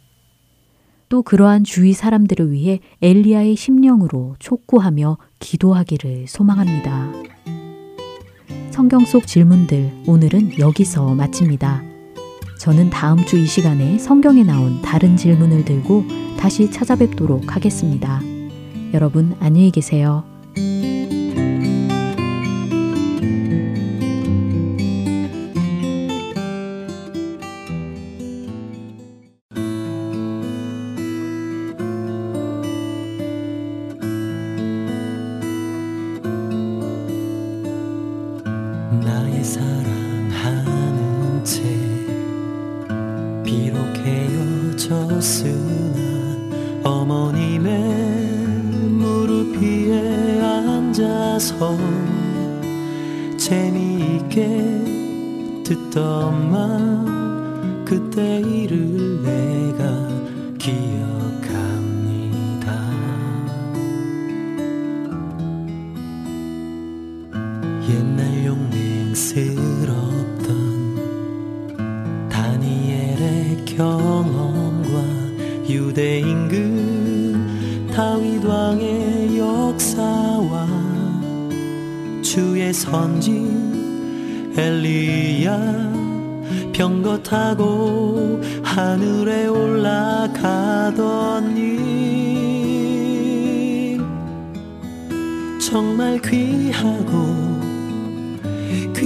또 그러한 주위 사람들을 위해 엘리야의 심령으로 촉구하며 기도하기를 소망합니다. 성경 속 질문들 오늘은 여기서 마칩니다. 저는 다음 주 이 시간에 성경에 나온 다른 질문을 들고 다시 찾아뵙도록 하겠습니다. 여러분 안녕히 계세요. 나의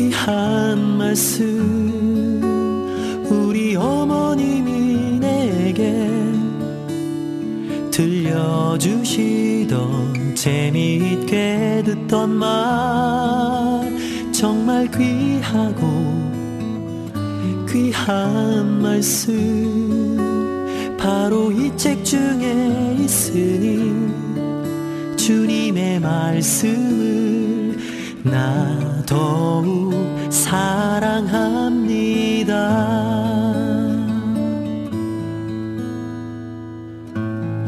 귀한 말씀 우리 어머님이 내게 들려주시던 재미있게 듣던 말 정말 귀하고 귀한 말씀 바로 이 책 중에 있으니 주님의 말씀을 나 더욱 사랑합니다.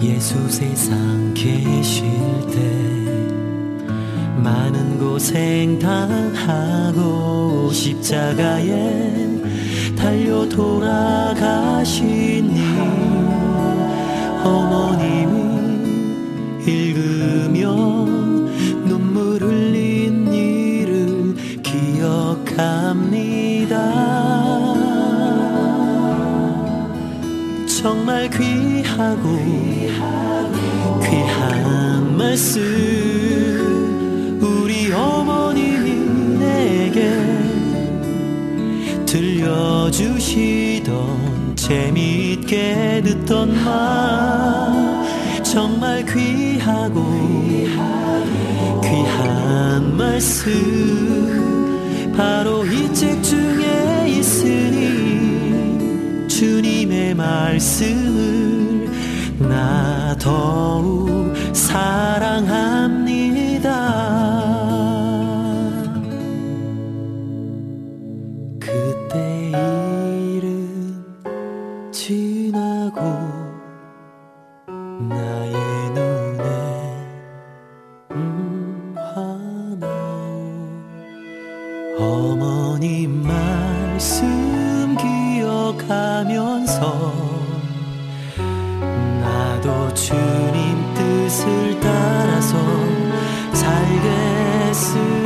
예수 세상 계실 때 많은 고생 당하고 십자가에 달려 돌아가신 일 어머님이 읽으며 기억합니다. 정말 귀하고 귀한 말씀 우리 어머님이 내게 들려주시던 재미있게 듣던 말. 정말 귀하고 귀한 말씀 바로 이 책 중에 있으니 주님의 말씀을 나 더욱 사 뜻을 따라서 살겠습니다.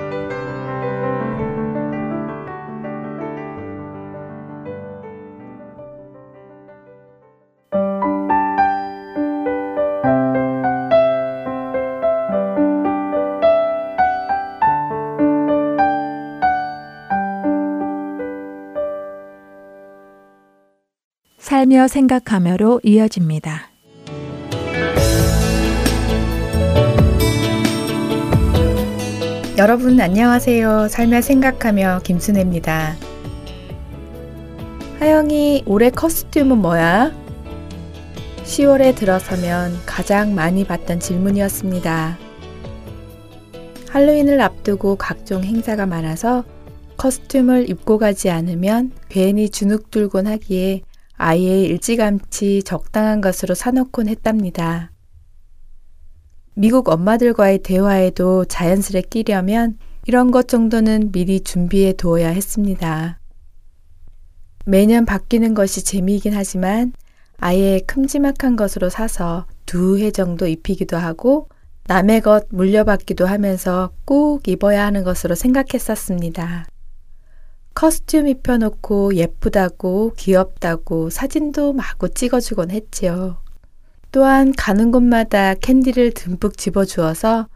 살며 생각하며로 이어집니다. 여러분 안녕하세요. 살며 생각하며 김순혜입니다. 하영이 올해 커스튬은 뭐야? 10월에 들어서면 가장 많이 받던 질문이었습니다. 할로윈을 앞두고 각종 행사가 많아서 커스튬을 입고 가지 않으면 괜히 주눅 들곤 하기에 아예 일찌감치 적당한 것으로 사놓곤 했답니다. 미국 엄마들과의 대화에도 자연스레 끼려면 이런 것 정도는 미리 준비해 두어야 했습니다. 매년 바뀌는 것이 재미이긴 하지만 아예 큼지막한 것으로 사서 두 해 정도 입히기도 하고 남의 것 물려받기도 하면서 꼭 입어야 하는 것으로 생각했었습니다. 커스튬 입혀놓고 예쁘다고 귀엽다고 사진도 마구 찍어주곤 했지요. 또한 가는 곳마다 캔디를 듬뿍 집어주어서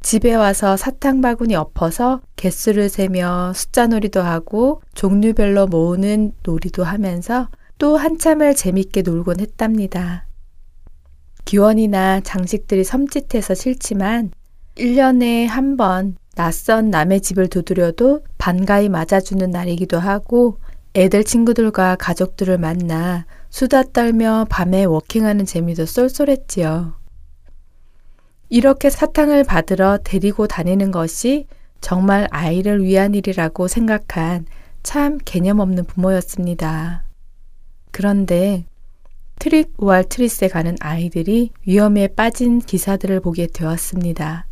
집에 와서 사탕 바구니 엎어서 개수를 세며 숫자 놀이도 하고 종류별로 모으는 놀이도 하면서 또 한참을 재밌게 놀곤 했답니다. 기원이나 장식들이 섬찟해서 싫지만 1년에 한 번 낯선 남의 집을 두드려도 반가이 맞아주는 날이기도 하고 애들 친구들과 가족들을 만나 수다 떨며 밤에 워킹하는 재미도 쏠쏠했지요. 이렇게 사탕을 받으러 데리고 다니는 것이 정말 아이를 위한 일이라고 생각한 참 개념 없는 부모였습니다. 그런데 trick or treat에 가는 아이들이 위험에 빠진 기사들을 보게 되었습니다.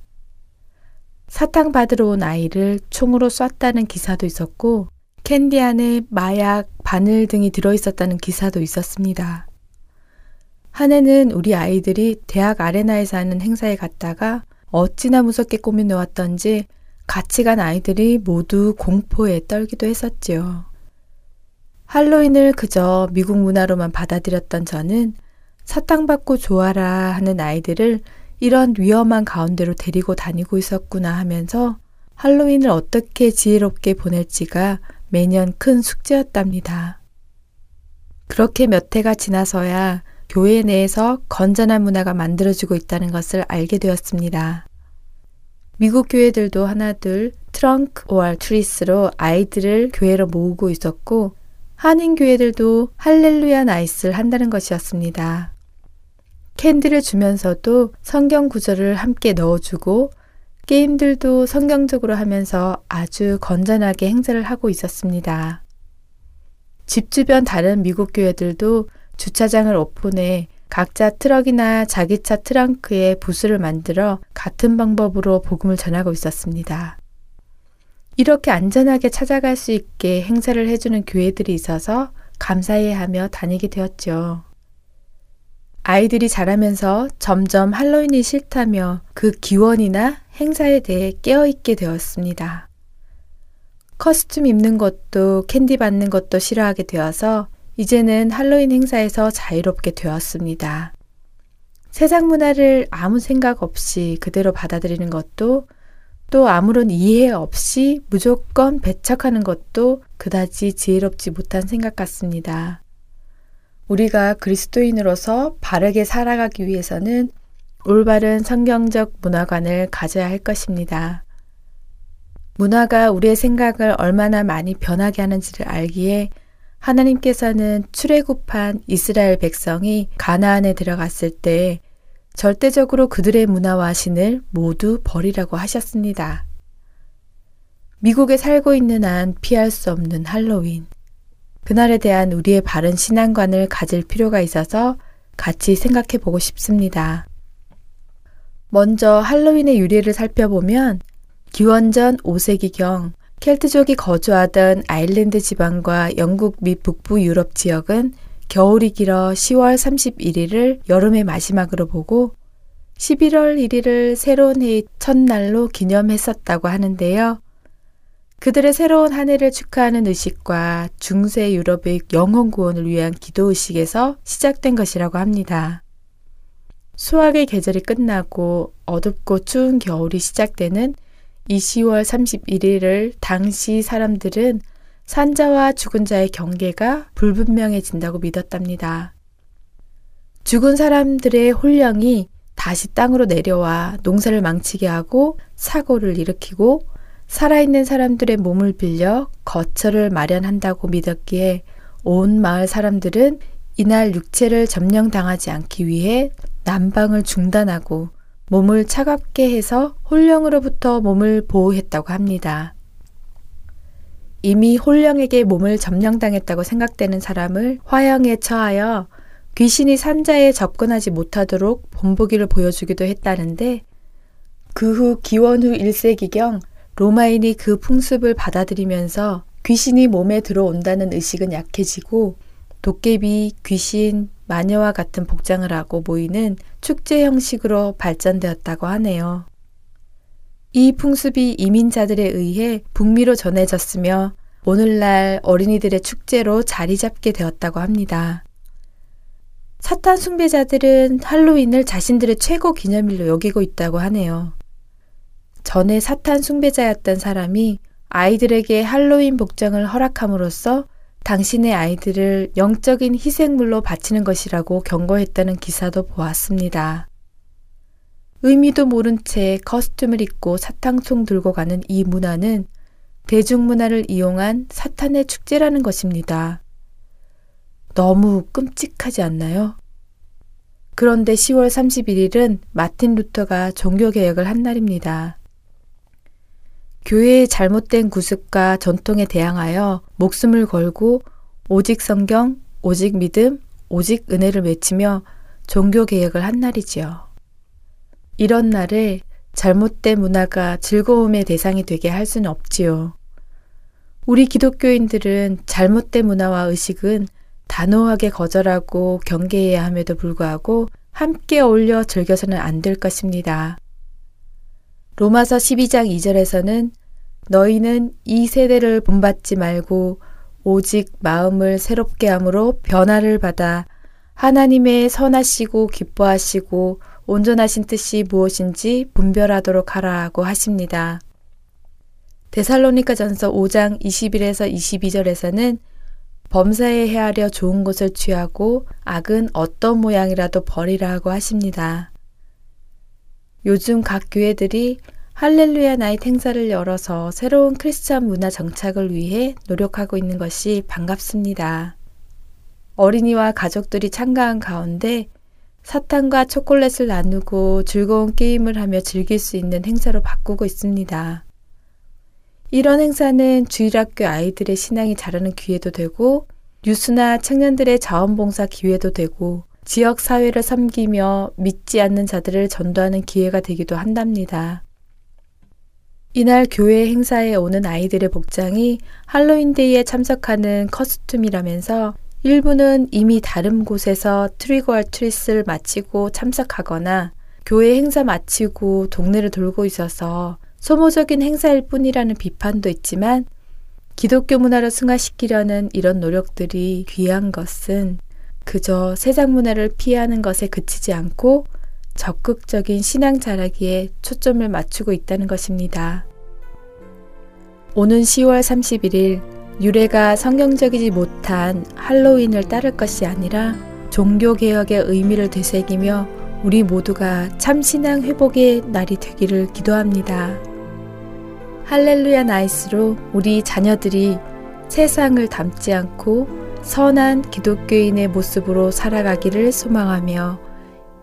사탕 받으러 온 아이를 총으로 쐈다는 기사도 있었고 캔디 안에 마약, 바늘 등이 들어있었다는 기사도 있었습니다. 한 해는 우리 아이들이 대학 아레나에서 하는 행사에 갔다가 어찌나 무섭게 꾸며 놓았던지 같이 간 아이들이 모두 공포에 떨기도 했었지요. 할로윈을 그저 미국 문화로만 받아들였던 저는 사탕 받고 좋아라 하는 아이들을 이런 위험한 가운데로 데리고 다니고 있었구나 하면서 할로윈을 어떻게 지혜롭게 보낼지가 매년 큰 숙제였답니다. 그렇게 몇 해가 지나서야 교회 내에서 건전한 문화가 만들어지고 있다는 것을 알게 되었습니다. 미국 교회들도 하나둘 Trunk or Treat로 아이들을 교회로 모으고 있었고 한인 교회들도 할렐루야 Night를 한다는 것이었습니다. 캔디를 주면서도 성경 구절을 함께 넣어주고 게임들도 성경적으로 하면서 아주 건전하게 행사를 하고 있었습니다. 집 주변 다른 미국 교회들도 주차장을 오픈해 각자 트럭이나 자기 차 트렁크에 부스를 만들어 같은 방법으로 복음을 전하고 있었습니다. 이렇게 안전하게 찾아갈 수 있게 행사를 해주는 교회들이 있어서 감사해 하며 다니게 되었죠. 아이들이 자라면서 점점 할로윈이 싫다며 그 기원이나 행사에 대해 깨어있게 되었습니다. 커스튬 입는 것도 캔디 받는 것도 싫어하게 되어서 이제는 할로윈 행사에서 자유롭게 되었습니다. 세상 문화를 아무 생각 없이 그대로 받아들이는 것도 또 아무런 이해 없이 무조건 배척하는 것도 그다지 지혜롭지 못한 생각 같습니다. 우리가 그리스도인으로서 바르게 살아가기 위해서는 올바른 성경적 문화관을 가져야 할 것입니다. 문화가 우리의 생각을 얼마나 많이 변하게 하는지를 알기에 하나님께서는 출애굽한 이스라엘 백성이 가나안에 들어갔을 때 절대적으로 그들의 문화와 신을 모두 버리라고 하셨습니다. 미국에 살고 있는 한 피할 수 없는 할로윈. 그날에 대한 우리의 바른 신앙관을 가질 필요가 있어서 같이 생각해 보고 싶습니다. 먼저 할로윈의 유래를 살펴보면 기원전 5세기경 켈트족이 거주하던 아일랜드 지방과 영국 및 북부 유럽 지역은 겨울이 길어 10월 31일을 여름의 마지막으로 보고 11월 1일을 새로운 해의 첫날로 기념했었다고 하는데요. 그들의 새로운 한 해를 축하하는 의식과 중세 유럽의 영혼 구원을 위한 기도 의식에서 시작된 것이라고 합니다. 수학의 계절이 끝나고 어둡고 추운 겨울이 시작되는 이 10월 31일을 당시 사람들은 산자와 죽은 자의 경계가 불분명해진다고 믿었답니다. 죽은 사람들의 홀령이 다시 땅으로 내려와 농사를 망치게 하고 사고를 일으키고 살아있는 사람들의 몸을 빌려 거처를 마련한다고 믿었기에 온 마을 사람들은 이날 육체를 점령당하지 않기 위해 난방을 중단하고 몸을 차갑게 해서 홀령으로부터 몸을 보호했다고 합니다. 이미 홀령에게 몸을 점령당했다고 생각되는 사람을 화형에 처하여 귀신이 산자에 접근하지 못하도록 본보기를 보여주기도 했다는데 그 후 기원 후 1세기경 로마인이 그 풍습을 받아들이면서 귀신이 몸에 들어온다는 의식은 약해지고 도깨비, 귀신, 마녀와 같은 복장을 하고 모이는 축제 형식으로 발전되었다고 하네요. 이 풍습이 이민자들에 의해 북미로 전해졌으며 오늘날 어린이들의 축제로 자리 잡게 되었다고 합니다. 사탄 숭배자들은 할로윈을 자신들의 최고 기념일로 여기고 있다고 하네요. 전에 사탄 숭배자였던 사람이 아이들에게 할로윈 복장을 허락함으로써 당신의 아이들을 영적인 희생물로 바치는 것이라고 경고했다는 기사도 보았습니다. 의미도 모른 채 커스튬을 입고 사탕송 들고 가는 이 문화는 대중문화를 이용한 사탄의 축제라는 것입니다. 너무 끔찍하지 않나요? 그런데 10월 31일은 마틴 루터가 종교개혁을 한 날입니다. 교회의 잘못된 구습과 전통에 대항하여 목숨을 걸고 오직 성경, 오직 믿음, 오직 은혜를 외치며 종교 개혁을 한 날이지요. 이런 날에 잘못된 문화가 즐거움의 대상이 되게 할 수는 없지요. 우리 기독교인들은 잘못된 문화와 의식은 단호하게 거절하고 경계해야 함에도 불구하고 함께 어울려 즐겨서는 안 될 것입니다. 로마서 12장 2절에서는 너희는 이 세대를 본받지 말고 오직 마음을 새롭게 함으로 변화를 받아 하나님의 선하시고 기뻐하시고 온전하신 뜻이 무엇인지 분별하도록 하라고 하십니다. 데살로니가 전서 5장 21에서 22절에서는 범사에 헤아려 좋은 것을 취하고 악은 어떤 모양이라도 버리라고 하십니다. 요즘 각 교회들이 할렐루야 Night 행사를 열어서 새로운 크리스천 문화 정착을 위해 노력하고 있는 것이 반갑습니다. 어린이와 가족들이 참가한 가운데 사탕과 초콜릿을 나누고 즐거운 게임을 하며 즐길 수 있는 행사로 바꾸고 있습니다. 이런 행사는 주일학교 아이들의 신앙이 자라는 기회도 되고 youth나 청년들의 자원봉사 기회도 되고 지역 사회를 섬기며 믿지 않는 자들을 전도하는 기회가 되기도 한답니다. 이날 교회 행사에 오는 아이들의 복장이 할로윈데이에 참석하는 costume이라면서 일부는 이미 다른 곳에서 trick or treat를 마치고 참석하거나 교회 행사 마치고 동네를 돌고 있어서 소모적인 행사일 뿐이라는 비판도 있지만 기독교 문화를 승화시키려는 이런 노력들이 귀한 것은 그저 세상 문화를 피하는 것에 그치지 않고 적극적인 신앙 자라기에 초점을 맞추고 있다는 것입니다. 오는 10월 31일 유래가 성경적이지 못한 할로윈을 따를 것이 아니라 종교개혁의 의미를 되새기며 우리 모두가 참 신앙 회복의 날이 되기를 기도합니다. 할렐루야 나이스로 우리 자녀들이 세상을 닮지 않고 선한 기독교인의 모습으로 살아가기를 소망하며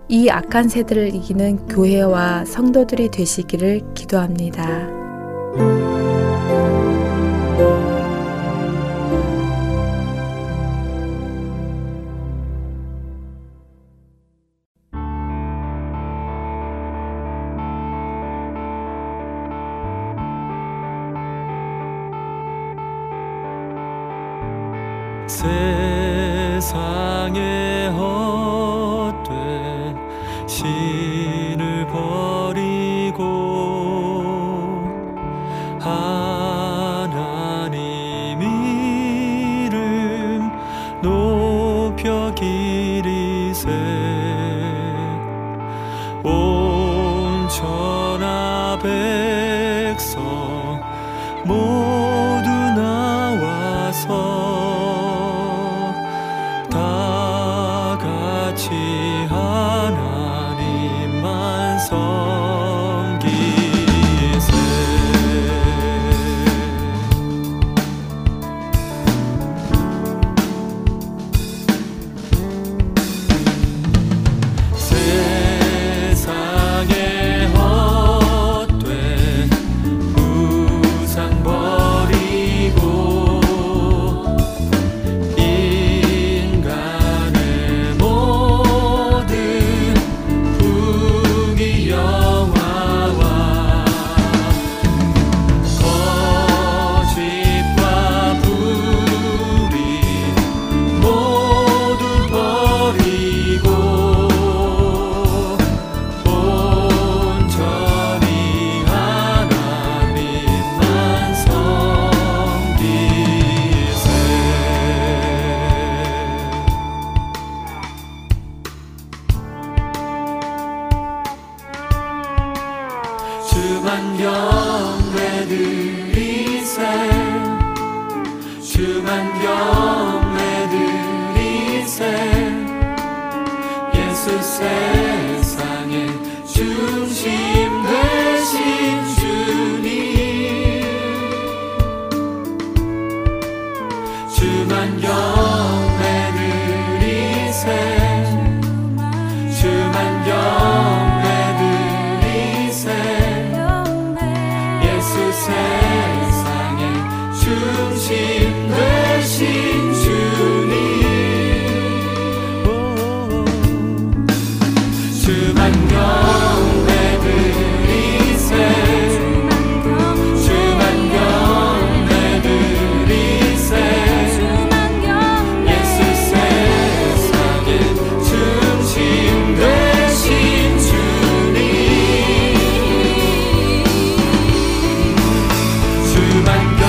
이 악한 세대를 이기는 교회와 성도들이 되시기를 기도합니다. 起去半